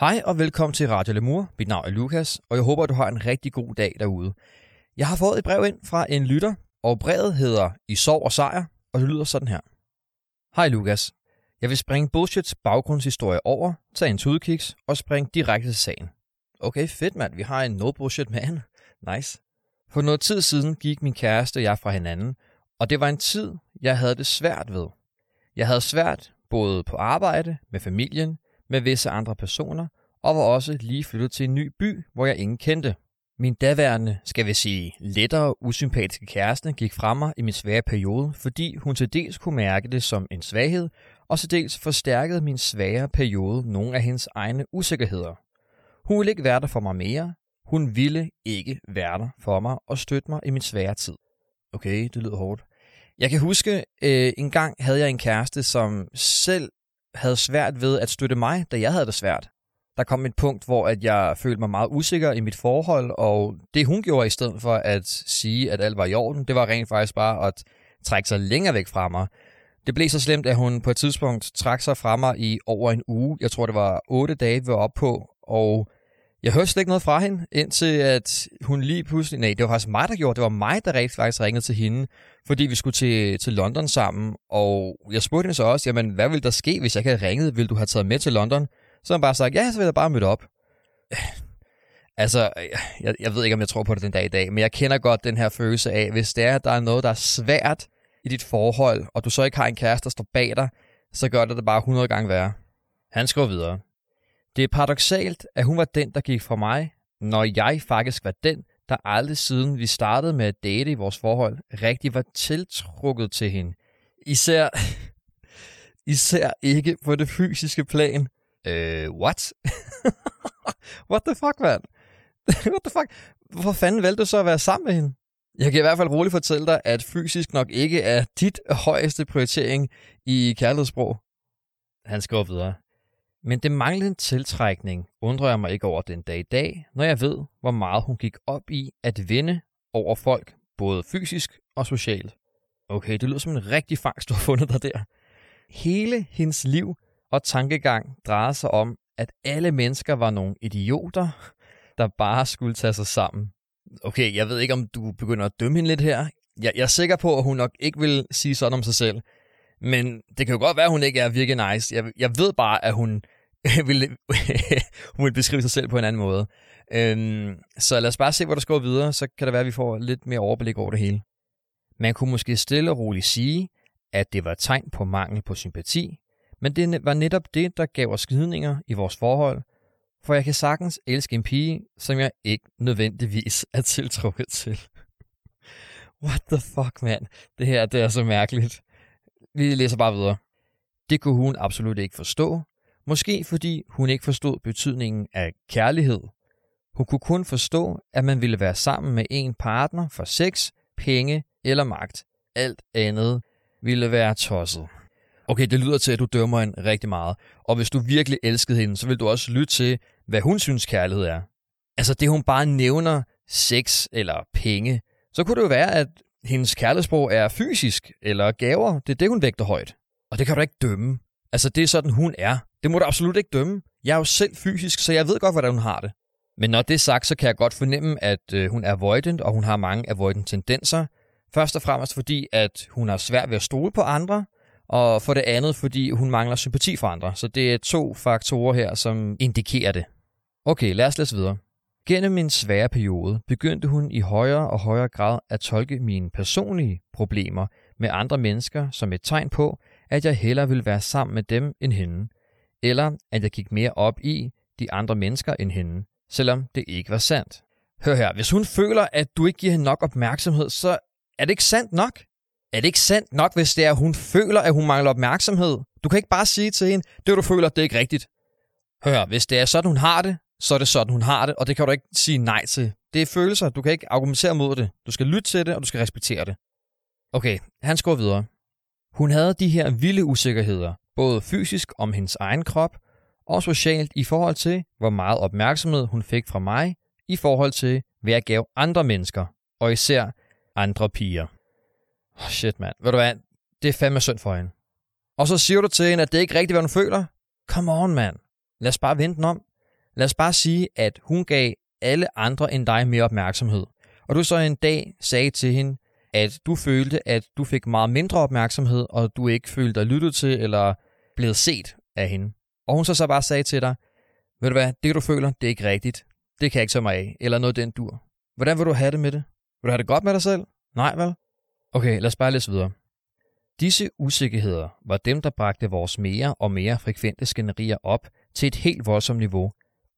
Hej og velkommen til Radio Lemur. Mit navn er Lukas, og jeg håber, at du har en rigtig god dag derude. Jeg har fået et brev ind fra en lytter, og brevet hedder I sov og sejr, og det lyder sådan her. Hej Lukas. Jeg vil springe bullshits baggrundshistorie over, tage en tudekiks og springe direkte til sagen. Okay, fedt mand. Vi har en no bullshit man. Nice. For noget tid siden gik min kæreste og jeg fra hinanden, og det var en tid, jeg havde det svært ved. Jeg havde svært både på arbejde, med familien, med visse andre personer, og var også lige flyttet til en ny by, hvor jeg ingen kendte. Min daværende, skal vi sige, lettere usympatiske kæreste gik fra mig i min svære periode, fordi hun til dels kunne mærke det som en svaghed, og til dels forstærkede min svære periode nogle af hendes egne usikkerheder. Hun ville ikke være der for mig mere. Hun ville ikke være der for mig og støtte mig i min svære tid. Okay, det lyder hårdt. Jeg kan huske, øh, en gang havde jeg en kæreste, som selv havde svært ved at støtte mig, da jeg havde det svært. Der kom et punkt, hvor at jeg følte mig meget usikker i mit forhold, og det hun gjorde i stedet for at sige, at alt var i orden, det var rent faktisk bare at trække sig længere væk fra mig. Det blev så slemt, at hun på et tidspunkt trak sig fra mig i over en uge. Jeg tror, det var otte dage, vi var op på, og jeg hørte slet ikke noget fra hende, indtil at hun lige pludselig... Nej, det var faktisk mig, der gjorde det. var mig, der rigtig faktisk ringede til hende, fordi vi skulle til, til London sammen. Og jeg spurgte hende så også, jamen, hvad ville der ske, hvis jeg ikke havde ringet? Vil du have taget med til London? Så han bare sagt, ja, så vil jeg bare møde op. Altså, jeg, jeg ved ikke, om jeg tror på det den dag i dag, men jeg kender godt den her følelse af, hvis det er, at der er noget, der er svært i dit forhold, og du så ikke har en kæreste, der står bag dig, så gør det det bare 100 gange værre. Han skriver videre. Det er paradoxalt, at hun var den, der gik fra mig, når jeg faktisk var den, der aldrig siden vi startede med at date i vores forhold, rigtig var tiltrukket til hende. Især, især ikke på det fysiske plan. Øh, what? what the fuck, man? what the fuck? Hvorfor fanden valgte du så at være sammen med hende? Jeg kan i hvert fald roligt fortælle dig, at fysisk nok ikke er dit højeste prioritering i kærlighedssprog. Han skriver videre. Men det manglende tiltrækning undrer jeg mig ikke over den dag i dag, når jeg ved, hvor meget hun gik op i at vinde over folk, både fysisk og socialt. Okay, det lyder som en rigtig fangst, du har fundet dig der. Hele hendes liv og tankegang drejer sig om, at alle mennesker var nogle idioter, der bare skulle tage sig sammen. Okay, jeg ved ikke, om du begynder at dømme hende lidt her. Jeg, jeg er sikker på, at hun nok ikke vil sige sådan om sig selv. Men det kan jo godt være, at hun ikke er virkelig nice. Jeg, jeg ved bare, at hun vil, hun vil beskrive sig selv på en anden måde. Øhm, så lad os bare se, hvor der skal videre, så kan det være, at vi får lidt mere overblik over det hele. Man kunne måske stille og roligt sige, at det var et tegn på mangel på sympati, men det var netop det, der gav os skidninger i vores forhold, for jeg kan sagtens elske en pige, som jeg ikke nødvendigvis er tiltrukket til. What the fuck, mand? Det her, det er så mærkeligt. Vi læser bare videre. Det kunne hun absolut ikke forstå, Måske fordi hun ikke forstod betydningen af kærlighed. Hun kunne kun forstå, at man ville være sammen med en partner for sex, penge eller magt. Alt andet ville være tosset. Okay, det lyder til, at du dømmer hende rigtig meget. Og hvis du virkelig elskede hende, så vil du også lytte til, hvad hun synes kærlighed er. Altså det, hun bare nævner sex eller penge, så kunne det jo være, at hendes kærlighedssprog er fysisk eller gaver. Det er det, hun vægter højt. Og det kan du ikke dømme. Altså det er sådan, hun er. Det må du absolut ikke dømme. Jeg er jo selv fysisk, så jeg ved godt, hvordan hun har det. Men når det er sagt, så kan jeg godt fornemme, at øh, hun er avoidant, og hun har mange avoidant tendenser. Først og fremmest fordi, at hun har svært ved at stole på andre, og for det andet, fordi hun mangler sympati for andre. Så det er to faktorer her, som indikerer det. Okay, lad os læse videre. Gennem min svære periode begyndte hun i højere og højere grad at tolke mine personlige problemer med andre mennesker som et tegn på, at jeg hellere ville være sammen med dem end hende eller at jeg gik mere op i de andre mennesker end hende, selvom det ikke var sandt. Hør her, hvis hun føler, at du ikke giver hende nok opmærksomhed, så er det ikke sandt nok. Er det ikke sandt nok, hvis det er, at hun føler, at hun mangler opmærksomhed? Du kan ikke bare sige til hende, det du føler, det er ikke rigtigt. Hør hvis det er sådan, hun har det, så er det sådan, hun har det, og det kan du ikke sige nej til. Det er følelser, du kan ikke argumentere mod det. Du skal lytte til det, og du skal respektere det. Okay, han går videre. Hun havde de her vilde usikkerheder, både fysisk om hendes egen krop, og socialt i forhold til, hvor meget opmærksomhed hun fik fra mig, i forhold til, hvad jeg gav andre mennesker, og især andre piger. Oh, shit, mand. Ved du hvad? Det er fandme synd for hende. Og så siger du til hende, at det ikke er rigtigt, hvad hun føler? Come on, mand. Lad os bare vente den om. Lad os bare sige, at hun gav alle andre end dig mere opmærksomhed. Og du så en dag sagde til hende, at du følte, at du fik meget mindre opmærksomhed, og du ikke følte dig lyttet til eller blevet set af hende. Og hun så så bare sagde til dig, ved du hvad, det du føler, det er ikke rigtigt. Det kan jeg ikke tage mig af, eller noget den dur. Hvordan vil du have det med det? Vil du have det godt med dig selv? Nej, vel? Okay, lad os bare læse videre. Disse usikkerheder var dem, der bragte vores mere og mere frekvente skænderier op til et helt voldsomt niveau.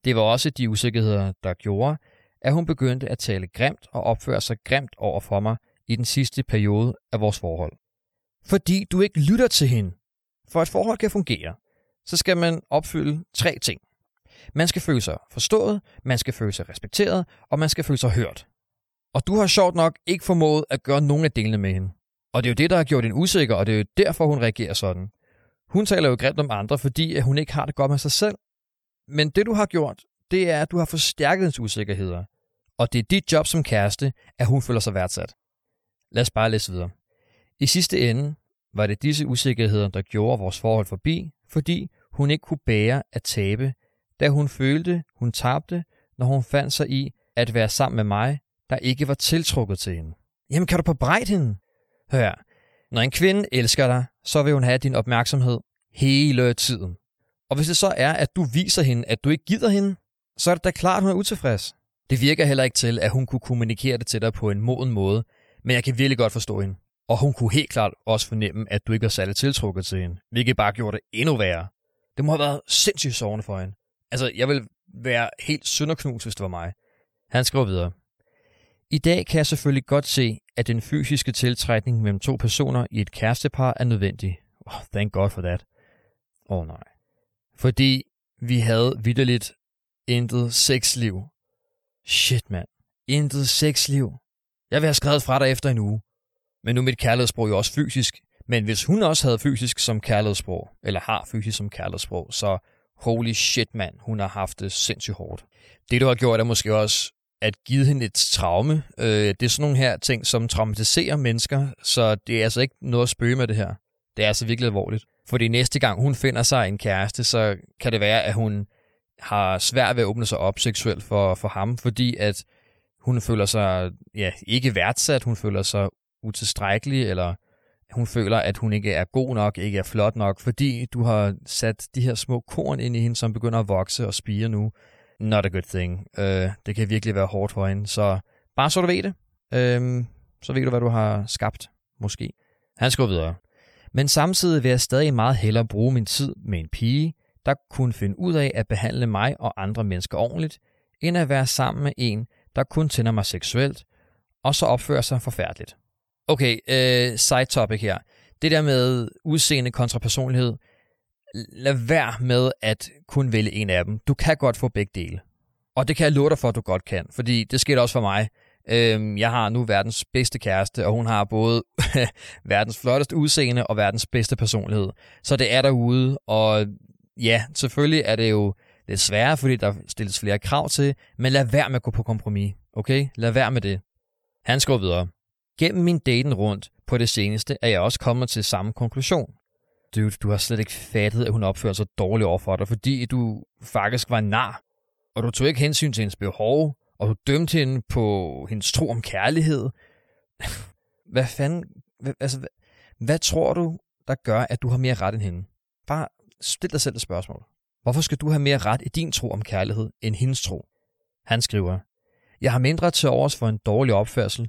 Det var også de usikkerheder, der gjorde, at hun begyndte at tale grimt og opføre sig grimt over for mig i den sidste periode af vores forhold. Fordi du ikke lytter til hende. For at forhold kan fungere, så skal man opfylde tre ting. Man skal føle sig forstået, man skal føle sig respekteret, og man skal føle sig hørt. Og du har sjovt nok ikke formået at gøre nogen af delene med hende. Og det er jo det, der har gjort hende usikker, og det er jo derfor, hun reagerer sådan. Hun taler jo grimt om andre, fordi at hun ikke har det godt med sig selv. Men det, du har gjort, det er, at du har forstærket hendes usikkerheder. Og det er dit job som kæreste, at hun føler sig værdsat. Lad os bare læse videre. I sidste ende var det disse usikkerheder, der gjorde vores forhold forbi, fordi hun ikke kunne bære at tabe, da hun følte, hun tabte, når hun fandt sig i at være sammen med mig, der ikke var tiltrukket til hende. Jamen kan du bebrejde hende? Hør, når en kvinde elsker dig, så vil hun have din opmærksomhed hele tiden. Og hvis det så er, at du viser hende, at du ikke gider hende, så er det da klart, at hun er utilfreds. Det virker heller ikke til, at hun kunne kommunikere det til dig på en moden måde, men jeg kan virkelig godt forstå hende. Og hun kunne helt klart også fornemme, at du ikke var særlig tiltrukket til hende, hvilket bare gjorde det endnu værre. Det må have været sindssygt sårende for hende. Altså, jeg vil være helt sønderknus, hvis det var mig. Han skriver videre. I dag kan jeg selvfølgelig godt se, at den fysiske tiltrækning mellem to personer i et kærestepar er nødvendig. Oh, thank God for that. Åh oh, nej. Fordi vi havde vidderligt intet sexliv. Shit, mand. Intet sexliv. Jeg vil have skrevet fra dig efter en uge. Men nu er mit kærlighedssprog jo også fysisk. Men hvis hun også havde fysisk som kærlighedssprog, eller har fysisk som kærlighedssprog, så holy shit, mand, hun har haft det sindssygt hårdt. Det, du har gjort, er måske også at give hende et traume. Øh, det er sådan nogle her ting, som traumatiserer mennesker, så det er altså ikke noget at spøge med det her. Det er altså virkelig alvorligt. Fordi næste gang hun finder sig en kæreste, så kan det være, at hun har svært ved at åbne sig op seksuelt for, for ham, fordi at hun føler sig ja, ikke værdsat, hun føler sig utilstrækkelig, eller hun føler, at hun ikke er god nok, ikke er flot nok, fordi du har sat de her små korn ind i hende, som begynder at vokse og spire nu. Not a good thing. Øh, det kan virkelig være hårdt for hende, så bare så du ved det, Øh, så ved du, hvad du har skabt, måske. Han skal videre. Men samtidig vil jeg stadig meget hellere bruge min tid med en pige, der kunne finde ud af at behandle mig og andre mennesker ordentligt, end at være sammen med en, der kun tænder mig seksuelt, og så opfører sig forfærdeligt. Okay, øh, side topic her. Det der med udseende kontra personlighed, lad være med at kun vælge en af dem. Du kan godt få begge dele. Og det kan jeg love dig for, at du godt kan, fordi det skete også for mig. Øhm, jeg har nu verdens bedste kæreste, og hun har både verdens flotteste udseende og verdens bedste personlighed. Så det er derude, og ja, selvfølgelig er det jo lidt sværere, fordi der stilles flere krav til, men lad være med at gå på kompromis, okay? Lad være med det. Han skriver videre. Gennem min daten rundt på det seneste er jeg også kommet til samme konklusion. Dude, du har slet ikke fattet, at hun opfører sig dårligt over for dig, fordi du faktisk var nar. Og du tog ikke hensyn til hendes behov, og du dømte hende på hendes tro om kærlighed. hvad fanden, hvad, altså, hvad, hvad tror du, der gør, at du har mere ret end hende? Bare stil dig selv et spørgsmål. Hvorfor skal du have mere ret i din tro om kærlighed end hendes tro? Han skriver, Jeg har mindre til overs for en dårlig opførsel,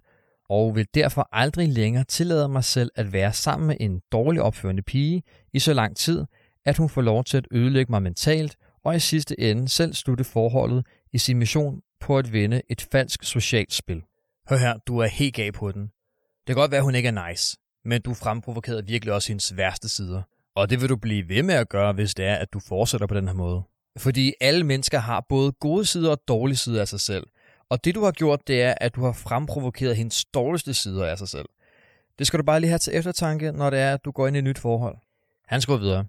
og vil derfor aldrig længere tillade mig selv at være sammen med en dårlig opførende pige i så lang tid, at hun får lov til at ødelægge mig mentalt og i sidste ende selv slutte forholdet i sin mission på at vinde et falsk socialt spil. Hør her, du er helt gav på den. Det kan godt være, at hun ikke er nice, men du fremprovokerede virkelig også hendes værste sider. Og det vil du blive ved med at gøre, hvis det er, at du fortsætter på den her måde. Fordi alle mennesker har både gode sider og dårlige sider af sig selv – og det du har gjort, det er, at du har fremprovokeret hendes dårligste sider af sig selv. Det skal du bare lige have til eftertanke, når det er, at du går ind i et nyt forhold. Han skriver videre.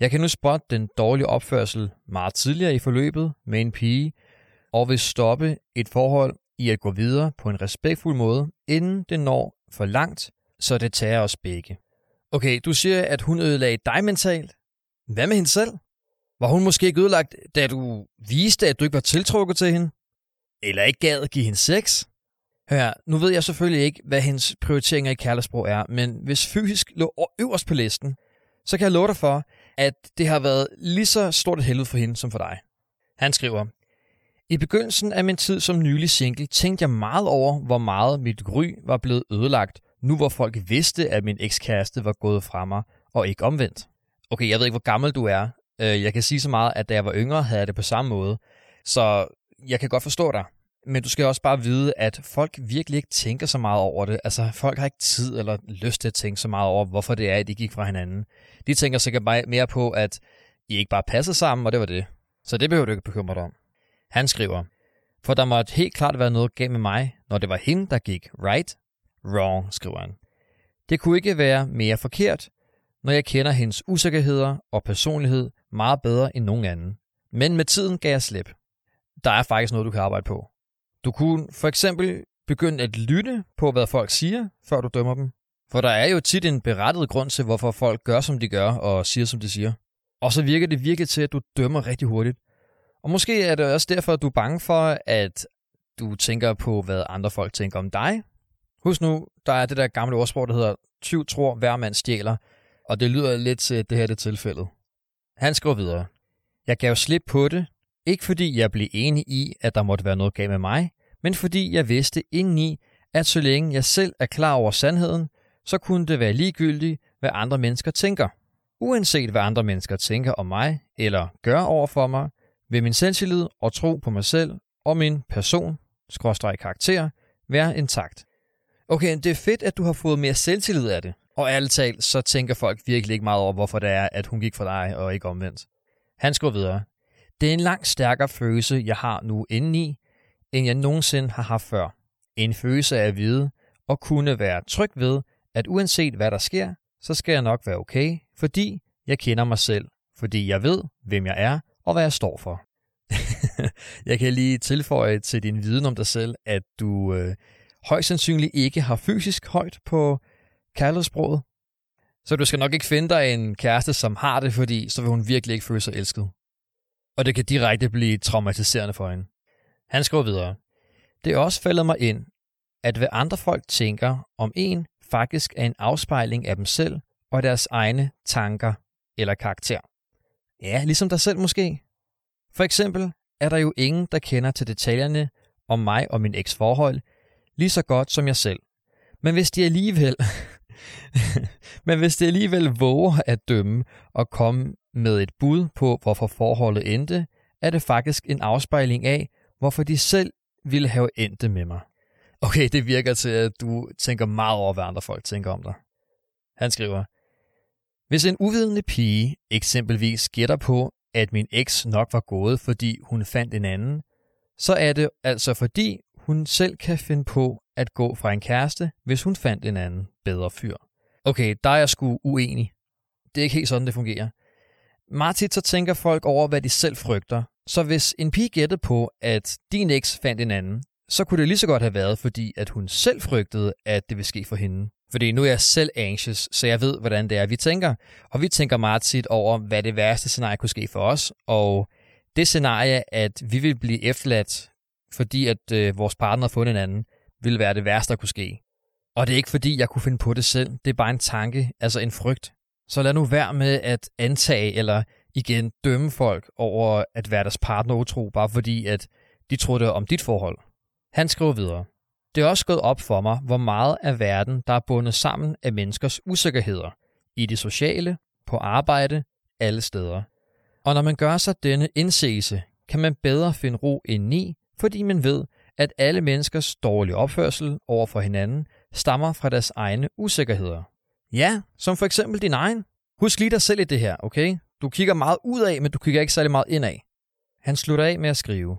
Jeg kan nu spotte den dårlige opførsel meget tidligere i forløbet med en pige, og vil stoppe et forhold i at gå videre på en respektfuld måde, inden det når for langt, så det tager os begge. Okay, du siger, at hun ødelagde dig mentalt. Hvad med hende selv? Var hun måske ikke ødelagt, da du viste, at du ikke var tiltrukket til hende? Eller ikke gad at give hende sex? Hør, nu ved jeg selvfølgelig ikke, hvad hendes prioriteringer i kærlighedsbrug er, men hvis fysisk lå øverst på listen, så kan jeg love dig for, at det har været lige så stort et helvede for hende som for dig. Han skriver, i begyndelsen af min tid som nylig single tænkte jeg meget over, hvor meget mit gry var blevet ødelagt, nu hvor folk vidste, at min ekskæreste var gået fra mig, og ikke omvendt. Okay, jeg ved ikke, hvor gammel du er. Øh, jeg kan sige så meget, at da jeg var yngre, havde jeg det på samme måde. Så jeg kan godt forstå dig. Men du skal også bare vide, at folk virkelig ikke tænker så meget over det. Altså, folk har ikke tid eller lyst til at tænke så meget over, hvorfor det er, at de gik fra hinanden. De tænker sikkert mere på, at I ikke bare passer sammen, og det var det. Så det behøver du ikke bekymre dig om. Han skriver, for der måtte helt klart være noget galt med mig, når det var hende, der gik, right? Wrong, skriver han. Det kunne ikke være mere forkert, når jeg kender hendes usikkerheder og personlighed meget bedre end nogen anden. Men med tiden gav jeg slip. Der er faktisk noget, du kan arbejde på. Du kunne for eksempel begynde at lytte på, hvad folk siger, før du dømmer dem. For der er jo tit en berettiget grund til, hvorfor folk gør, som de gør, og siger, som de siger. Og så virker det virkelig til, at du dømmer rigtig hurtigt. Og måske er det også derfor, at du er bange for, at du tænker på, hvad andre folk tænker om dig. Husk nu, der er det der gamle ordsprog, der hedder, tyv tror, hver mand stjæler. Og det lyder lidt til, at det her er det tilfældet. Han skriver videre. Jeg gav slip på det, ikke fordi jeg blev enig i, at der måtte være noget galt med mig, men fordi jeg vidste indeni, at så længe jeg selv er klar over sandheden, så kunne det være ligegyldigt, hvad andre mennesker tænker. Uanset hvad andre mennesker tænker om mig eller gør over for mig, vil min selvtillid og tro på mig selv og min person, skråstrej karakter, være intakt. Okay, det er fedt, at du har fået mere selvtillid af det. Og ærligt talt, så tænker folk virkelig ikke meget over, hvorfor det er, at hun gik fra dig og ikke omvendt. Han skriver videre. Det er en langt stærkere følelse, jeg har nu indeni, end jeg nogensinde har haft før. En følelse af at vide og kunne være tryg ved, at uanset hvad der sker, så skal jeg nok være okay, fordi jeg kender mig selv, fordi jeg ved, hvem jeg er og hvad jeg står for. jeg kan lige tilføje til din viden om dig selv, at du øh, højst sandsynligt ikke har fysisk højt på kærlighedssproget. Så du skal nok ikke finde dig en kæreste, som har det, fordi så vil hun virkelig ikke føle sig elsket. Og det kan direkte blive traumatiserende for hende. Han skriver videre. Det er også faldet mig ind, at hvad andre folk tænker om en, faktisk er en afspejling af dem selv og deres egne tanker eller karakter. Ja, ligesom dig selv måske. For eksempel er der jo ingen, der kender til detaljerne om mig og min eks forhold, lige så godt som jeg selv. Men hvis de alligevel Men hvis de alligevel våger at dømme og komme med et bud på, hvorfor forholdet endte, er det faktisk en afspejling af, hvorfor de selv ville have endt det med mig. Okay, det virker til, at du tænker meget over, hvad andre folk tænker om dig. Han skriver, hvis en uvidende pige eksempelvis gætter på, at min eks nok var gået, fordi hun fandt en anden, så er det altså fordi, hun selv kan finde på at gå fra en kæreste, hvis hun fandt en anden bedre fyr. Okay, der er jeg sgu uenig. Det er ikke helt sådan, det fungerer. Meget tit så tænker folk over, hvad de selv frygter. Så hvis en pige gættede på, at din eks fandt en anden, så kunne det lige så godt have været, fordi at hun selv frygtede, at det ville ske for hende. Fordi nu er jeg selv anxious, så jeg ved, hvordan det er, vi tænker. Og vi tænker meget tit over, hvad det værste scenarie kunne ske for os. Og det scenarie, at vi vil blive efterladt, fordi at øh, vores partner har fundet en anden, ville være det værste, der kunne ske. Og det er ikke fordi, jeg kunne finde på det selv. Det er bare en tanke, altså en frygt. Så lad nu være med at antage eller igen dømme folk over at være deres partner utro, bare fordi at de troede om dit forhold. Han skriver videre. Det er også gået op for mig, hvor meget af verden, der er bundet sammen af menneskers usikkerheder. I det sociale, på arbejde, alle steder. Og når man gør sig denne indseelse, kan man bedre finde ro indeni, fordi man ved, at alle menneskers dårlige opførsel over for hinanden stammer fra deres egne usikkerheder. Ja, som for eksempel din egen. Husk lige dig selv i det her, okay? Du kigger meget ud af, men du kigger ikke særlig meget ind af. Han slutter af med at skrive.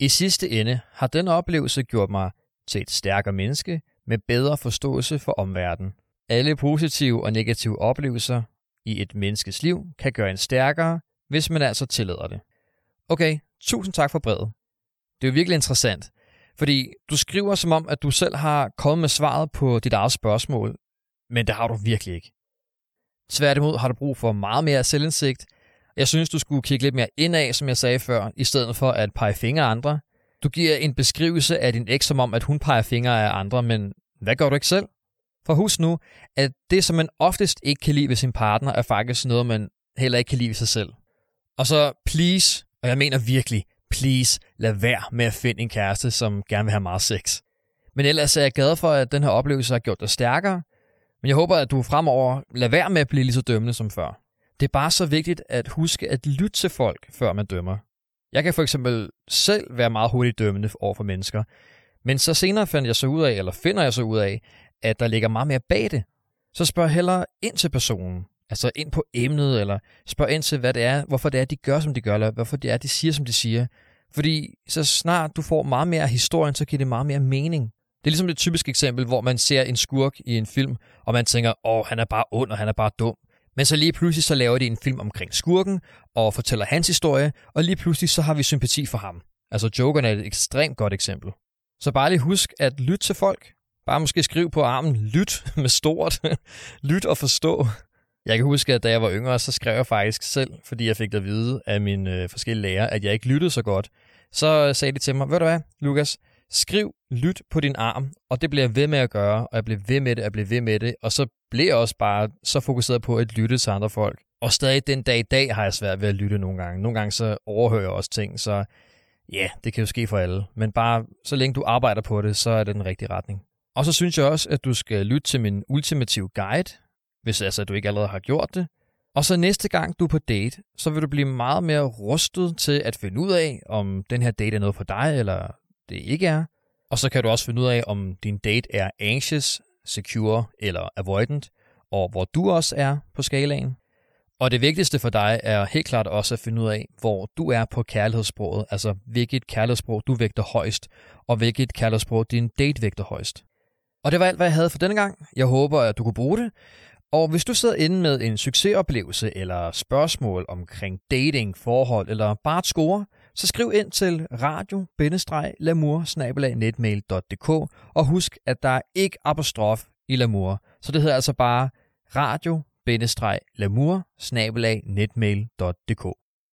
I sidste ende har den oplevelse gjort mig til et stærkere menneske med bedre forståelse for omverdenen. Alle positive og negative oplevelser i et menneskes liv kan gøre en stærkere, hvis man altså tillader det. Okay, tusind tak for brevet. Det er jo virkelig interessant, fordi du skriver som om, at du selv har kommet med svaret på dit eget spørgsmål, men det har du virkelig ikke. Tværtimod har du brug for meget mere selvindsigt. Jeg synes, du skulle kigge lidt mere indad, som jeg sagde før, i stedet for at pege fingre af andre. Du giver en beskrivelse af din eks som om, at hun peger fingre af andre, men hvad gør du ikke selv? For husk nu, at det, som man oftest ikke kan lide ved sin partner, er faktisk noget, man heller ikke kan lide ved sig selv. Og så please, og jeg mener virkelig, please, lad være med at finde en kæreste, som gerne vil have meget sex. Men ellers er jeg glad for, at den her oplevelse har gjort dig stærkere, men jeg håber, at du fremover lader være med at blive lige så dømmende som før. Det er bare så vigtigt at huske at lytte til folk, før man dømmer. Jeg kan for eksempel selv være meget hurtigt dømmende over for mennesker, men så senere fandt jeg så ud af, eller finder jeg så ud af, at der ligger meget mere bag det. Så spørg hellere ind til personen, altså ind på emnet, eller spørg ind til, hvad det er, hvorfor det er, de gør, som de gør, eller hvorfor det er, de siger, som de siger. Fordi så snart du får meget mere af historien, så giver det meget mere mening. Det er ligesom et typisk eksempel, hvor man ser en skurk i en film, og man tænker, åh, han er bare ond, og han er bare dum. Men så lige pludselig så laver de en film omkring skurken, og fortæller hans historie, og lige pludselig så har vi sympati for ham. Altså Jokeren er et ekstremt godt eksempel. Så bare lige husk at lytte til folk. Bare måske skriv på armen, lyt med stort. lyt og forstå. Jeg kan huske, at da jeg var yngre, så skrev jeg faktisk selv, fordi jeg fik at vide af mine øh, forskellige lærer, at jeg ikke lyttede så godt. Så sagde de til mig, ved du hvad, Lukas, skriv lyt på din arm, og det bliver jeg ved med at gøre, og jeg bliver ved med det, og jeg bliver ved med det, og så bliver jeg også bare så fokuseret på at lytte til andre folk. Og stadig den dag i dag har jeg svært ved at lytte nogle gange. Nogle gange så overhører jeg også ting, så ja, det kan jo ske for alle. Men bare så længe du arbejder på det, så er det den rigtige retning. Og så synes jeg også, at du skal lytte til min ultimative guide, hvis altså du ikke allerede har gjort det. Og så næste gang du er på date, så vil du blive meget mere rustet til at finde ud af, om den her date er noget for dig, eller det ikke er. Og så kan du også finde ud af, om din date er anxious, secure eller avoidant, og hvor du også er på skalaen. Og det vigtigste for dig er helt klart også at finde ud af, hvor du er på kærlighedssproget, altså hvilket kærlighedssprog du vægter højst, og hvilket kærlighedssprog din date vægter højst. Og det var alt, hvad jeg havde for denne gang. Jeg håber, at du kunne bruge det. Og hvis du sidder inde med en succesoplevelse eller spørgsmål omkring dating, forhold eller bare et score, så skriv ind til radio lamour og husk, at der er ikke apostrof i Lamour. Så det hedder altså bare radio lamour